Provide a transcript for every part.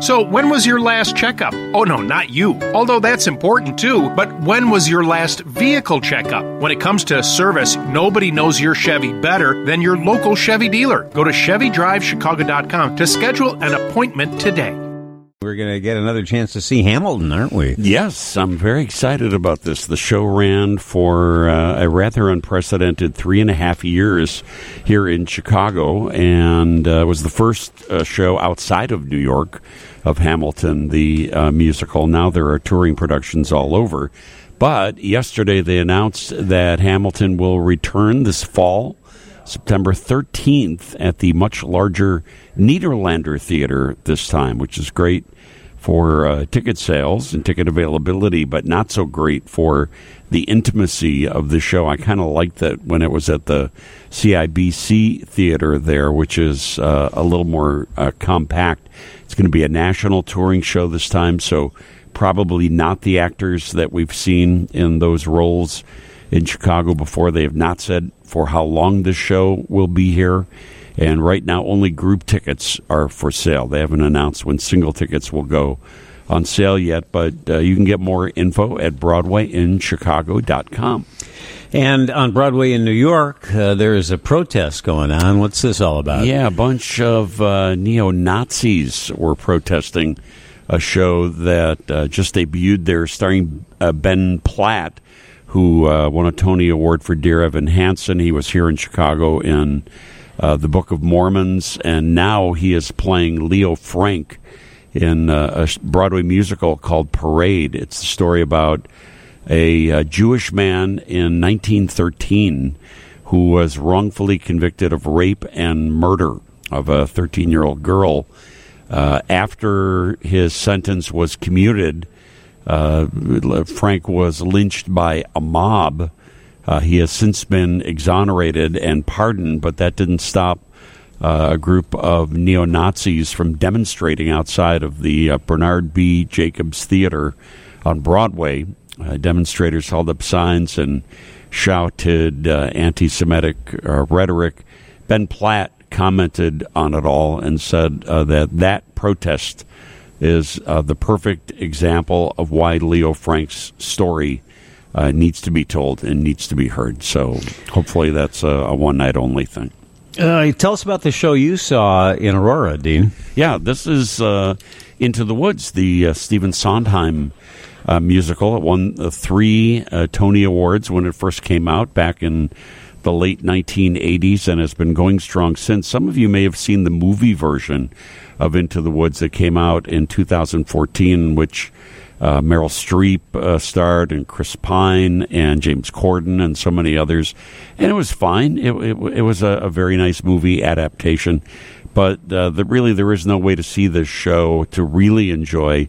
So, when was your last checkup? Oh, no, not you. Although that's important too, but when was your last vehicle checkup? When it comes to service, nobody knows your Chevy better than your local Chevy dealer. Go to ChevyDriveChicago.com to schedule an appointment today. We're going to get another chance to see Hamilton, aren't we? Yes, I'm very excited about this. The show ran for uh, a rather unprecedented three and a half years here in Chicago, and uh, was the first uh, show outside of New York of Hamilton, the uh, musical. Now there are touring productions all over. But yesterday they announced that Hamilton will return this fall, September 13th, at the much larger Nederlander Theater this time, which is great for uh, ticket sales and ticket availability, but not so great for the intimacy of the show. I kind of liked that when it was at the CIBC Theater there, which is uh, a little more uh, compact. It's going to be a national touring show this time, so probably not the actors that we've seen in those roles in Chicago before. They have not said for how long this show will be here. And right now, only group tickets are for sale. They haven't announced when single tickets will go on sale yet, but uh, you can get more info at BroadwayInChicago.com. And on Broadway in New York, uh, there is a protest going on. What's this all about? Yeah, a bunch of uh, neo Nazis were protesting a show that uh, just debuted there, starring uh, Ben Platt, who uh, won a Tony Award for Dear Evan Hansen. He was here in Chicago in uh, the Book of Mormons, and now he is playing Leo Frank in uh, a Broadway musical called Parade. It's the story about a, a Jewish man in 1913 who was wrongfully convicted of rape and murder of a 13 year old girl. Uh, after his sentence was commuted, uh, Frank was lynched by a mob uh, he has since been exonerated and pardoned, but that didn't stop uh, a group of neo Nazis from demonstrating outside of the uh, Bernard B. Jacobs Theater on Broadway. Uh, demonstrators held up signs and shouted uh, anti Semitic uh, rhetoric. Ben Platt commented on it all and said that that protest is the perfect example of why Leo Frank's story uh, needs to be told and needs to be heard. So hopefully that's a, a one night only thing. Uh, tell us about the show you saw in Aurora, Dean. Yeah, this is uh, Into the Woods, the uh, Stephen Sondheim uh, musical. It won three uh, Tony Awards when it first came out back in the late 1980s and has been going strong since. Some of you may have seen the movie version of Into the Woods that came out in 2014, which uh, Meryl Streep uh, starred, and Chris Pine, and James Corden, and so many others. And it was fine. It, it, it was a, a, very nice movie adaptation. But uh, the, really, there is no way to see this show to really enjoy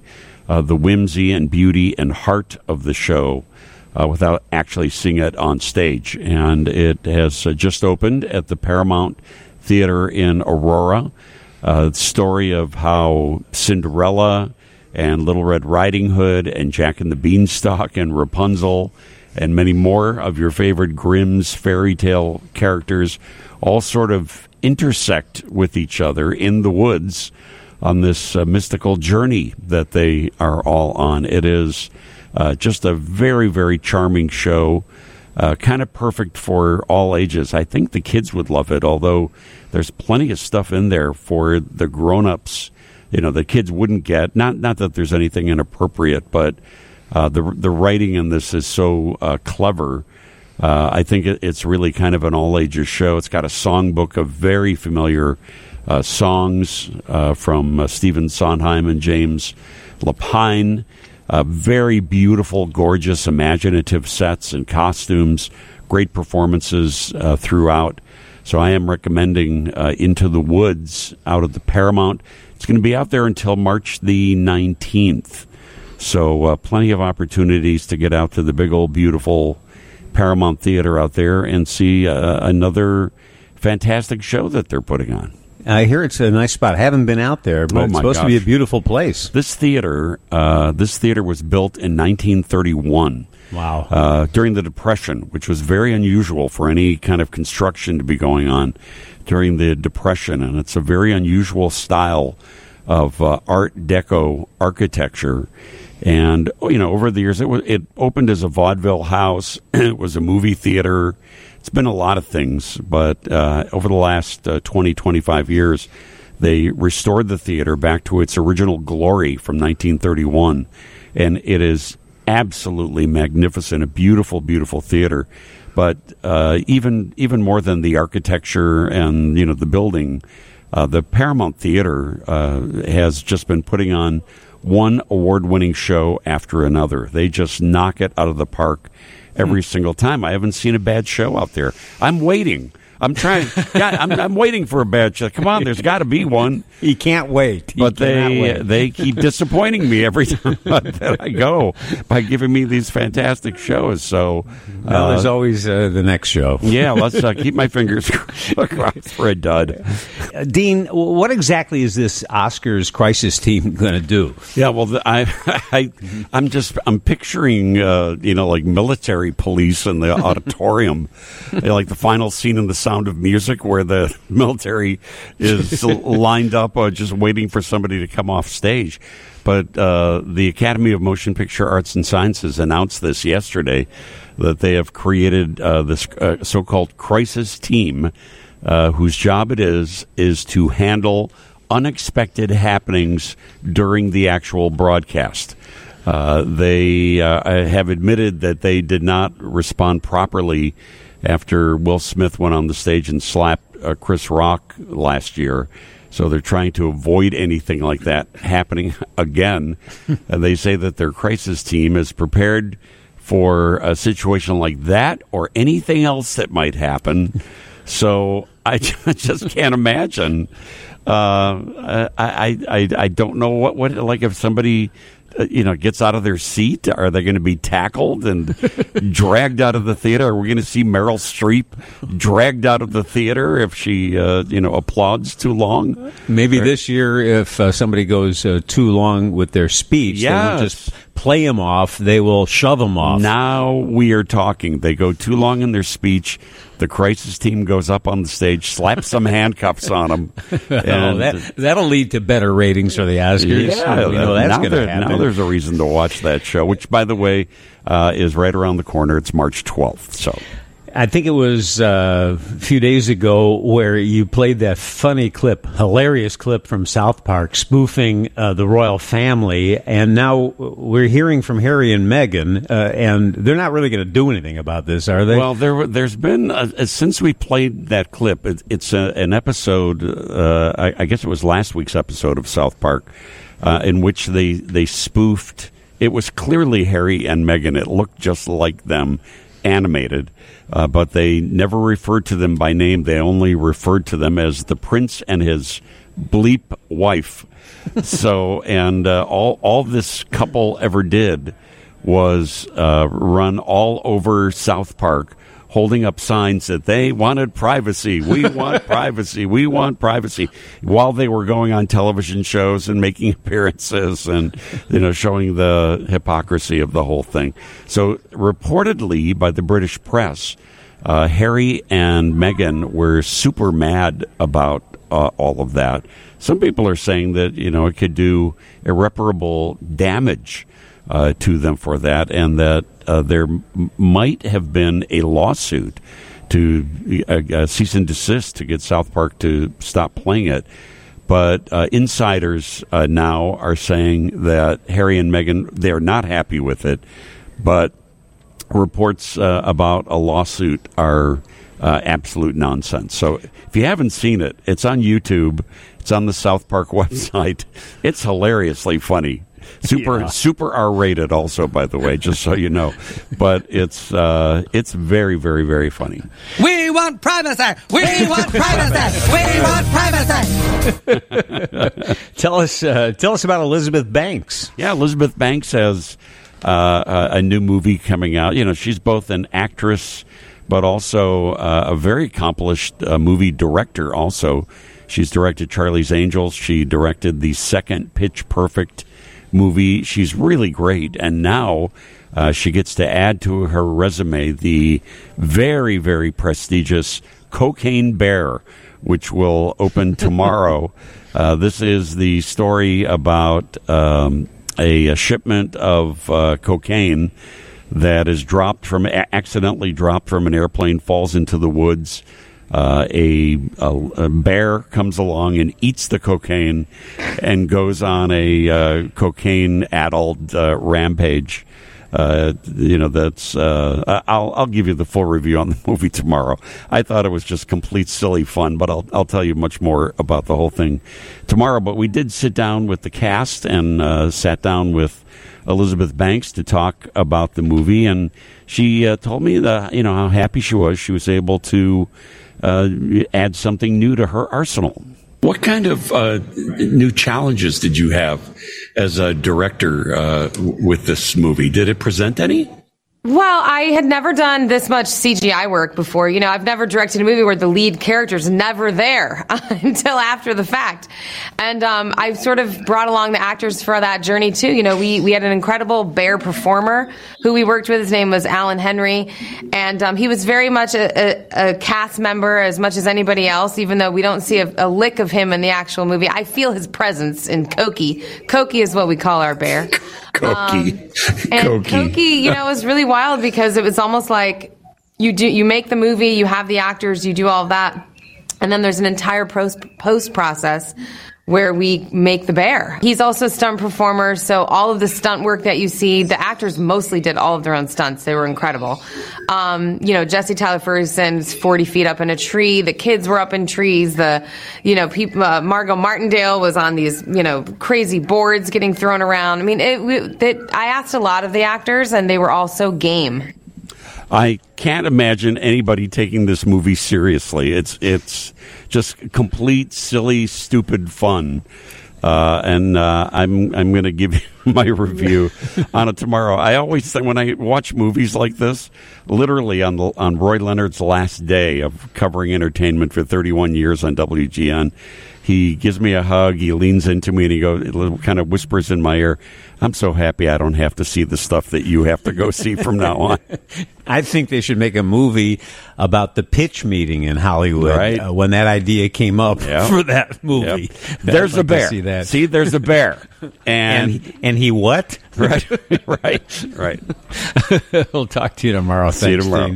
uh, the whimsy and beauty and heart of the show uh, without actually seeing it on stage. And it has uh, just opened at the Paramount Theater in Aurora. Uh, story of how Cinderella and Little Red Riding Hood and Jack and the Beanstalk and Rapunzel and many more of your favorite Grimm's fairy tale characters all sort of intersect with each other in the woods on this uh, mystical journey that they are all on. It is uh, just a very, very charming show. Uh, kind of perfect for all ages. I think the kids would love it, although there's plenty of stuff in there for the grown ups you know the kids wouldn't get. Not not that there's anything inappropriate, but uh, the the writing in this is so uh, clever. Uh, I think it, it's really kind of an all ages show. It's got a songbook of very familiar uh, songs uh, from uh, Stephen Sondheim and James Lapine. very beautiful, gorgeous, imaginative sets and costumes. Great performances throughout. So I am recommending Into the Woods out of the Paramount. It's going to be out there until March the 19th. So, uh, plenty of opportunities to get out to the big old beautiful Paramount Theater out there and see uh, another fantastic show that they're putting on. I hear it's a nice spot. I haven't been out there, but oh it's supposed gosh. to be a beautiful place. This theater, uh, this theater was built in 1931. Wow! Uh, during the Depression, which was very unusual for any kind of construction to be going on during the Depression, and it's a very unusual style of uh, Art Deco architecture. And you know, over the years, it was it opened as a vaudeville house. it was a movie theater. It's been a lot of things, but uh, over the last uh, 20, 25 years, they restored the theater back to its original glory from 1931, and it is absolutely magnificent, a beautiful, beautiful theater. But uh, even even more than the architecture and you know the building, uh, the Paramount Theater uh, has just been putting on one award-winning show after another. They just knock it out of the park every hmm. single time. I haven't seen a bad show out there. I'm waiting. I'm trying. yeah, I'm, I'm waiting for a bad show. Come on, there's got to be one. He can't wait. He but they wait. they keep disappointing me every time that I go by giving me these fantastic shows. So well, uh, there's always uh, the next show. yeah, let's uh, keep my fingers crossed for a dud. Uh, Dean, what exactly is this Oscars crisis team going to do? Yeah, well, the, I, I I'm just I'm picturing uh, you know like military police in the auditorium, like the final scene in the Sound of Music, where the military is lined up uh, just waiting for somebody to come off stage. But uh, the Academy of Motion Picture Arts and Sciences announced this yesterday that they have created uh, this uh, so-called crisis team, uh, whose job it is is to handle unexpected happenings during the actual broadcast. Uh, they uh, have admitted that they did not respond properly after Will Smith went on the stage and slapped uh, Chris Rock last year. So they're trying to avoid anything like that happening again. and they say that their crisis team is prepared for a situation like that or anything else that might happen. So I just can't imagine. Uh, I, I I don't know what what like if somebody you know, gets out of their seat? Are they going to be tackled and dragged out of the theater? Are we going to see Meryl Streep dragged out of the theater if she, uh, you know, applauds too long? Maybe or, this year, if uh, somebody goes uh, too long with their speech, yes. they will just play them off. They will shove them off. Now we are talking. They go too long in their speech. The crisis team goes up on the stage, slaps some handcuffs on them. And that, that'll lead to better ratings for the Oscars. Yeah, we know that's going to happen. Now there's a reason to watch that show, which, by the way, uh, is right around the corner. It's March 12th. So I think it was uh, a few days ago where you played that funny clip, hilarious clip from South Park, spoofing uh, the royal family, and now we're hearing from Harry and Meghan, uh, and they're not really going to do anything about this, are they? Well, there there's been uh, since we played that clip. It, it's a, an episode. Uh, I, I, guess it was last week's episode of South Park, uh, in which they they spoofed. It was clearly Harry and Meghan. It looked just like them, animated uh, but they never referred to them by name. They only referred to them as the prince and his bleep wife. so, and uh, all all this couple ever did was uh, run all over South Park holding up signs that they wanted privacy. We want privacy. We want privacy. While they were going on television shows and making appearances and, you know, showing the hypocrisy of the whole thing. So, reportedly by the British press, uh, Harry and Meghan were super mad about uh, all of that. Some people are saying that, you know, it could do irreparable damage uh, to them for that, and that uh, there m- might have been a lawsuit to uh, cease and desist to get South Park to stop playing it. But uh, insiders uh, now are saying that Harry and Meghan they're not happy with it, but reports uh, about a lawsuit are absolute nonsense. So if you haven't seen it, it's on YouTube. It's on the South Park website. It's hilariously funny. Super yeah. super R rated also by the way, just so you know. But it's uh, it's very very very funny. We want privacy. We want privacy. We want privacy. tell us uh, tell us about Elizabeth Banks. Yeah, Elizabeth Banks has uh, a new movie coming out. You know, she's both an actress but also uh, a very accomplished uh, movie director also. She's directed Charlie's Angels. She directed the second Pitch Perfect movie. She's really great, and now uh, she gets to add to her resume the very, very prestigious Cocaine Bear, which will open tomorrow. uh, this is the story about um, a, a, shipment of uh, cocaine that is dropped from accidentally dropped from an airplane, falls into the woods. Uh, a, a, a, bear comes along and eats the cocaine and goes on a uh, cocaine addled uh, rampage. Uh, you know, that's. Uh, I'll I'll give you the full review on the movie tomorrow. I thought it was just complete silly fun, but I'll I'll tell you much more about the whole thing tomorrow. But we did sit down with the cast and uh, sat down with Elizabeth Banks to talk about the movie, and she told me that you know how happy she was. She was able to uh, add something new to her arsenal. What kind of uh, new challenges did you have as a director uh, with this movie? Did it present any? Well, I had never done this much CGI work before. You know, I've never directed a movie where the lead character's never there until after the fact. And um, I sort of brought along the actors for that journey too. You know, we, we had an incredible bear performer who we worked with. His name was Alan Henry. And um, he was very much a, a, a, cast member as much as anybody else, even though we don't see a, a lick of him in the actual movie. I feel his presence in Koki. Koki is what we call our bear. Koki. Um, and Koki. Koki, you know, was really wild because it was almost like you do you make the movie, you have the actors, you do all of that, and then there's an entire post post process where we make the bear. He's also a stunt performer, so all of the stunt work that you see, the actors mostly did all of their own stunts. They were incredible. Um, you know, Jesse Tyler Ferguson's 40 feet up in a tree. The kids were up in trees. The, you know, people, uh, Margot Martindale was on these, you know, crazy boards getting thrown around. I mean, it, it, I asked a lot of the actors, and they were all so game. I can't imagine anybody taking this movie seriously. It's it's just complete silly, stupid fun. Uh, and uh, I'm I'm going to give you my review on it tomorrow. I always think when I watch movies like this, literally on the on Roy Leonard's last day of covering entertainment for 31 years on WGN, he gives me a hug. He leans into me and he goes, kind of whispers in my ear, "I'm so happy I don't have to see the stuff that you have to go see from now on." I think they should make a movie about the pitch meeting in Hollywood right. uh, when that idea came up yep. for that movie. Yep. There's like a bear. See, that. see, there's a bear, and and, and he what? right, right, right. we'll talk to you tomorrow. See Thanks, you tomorrow. Dean.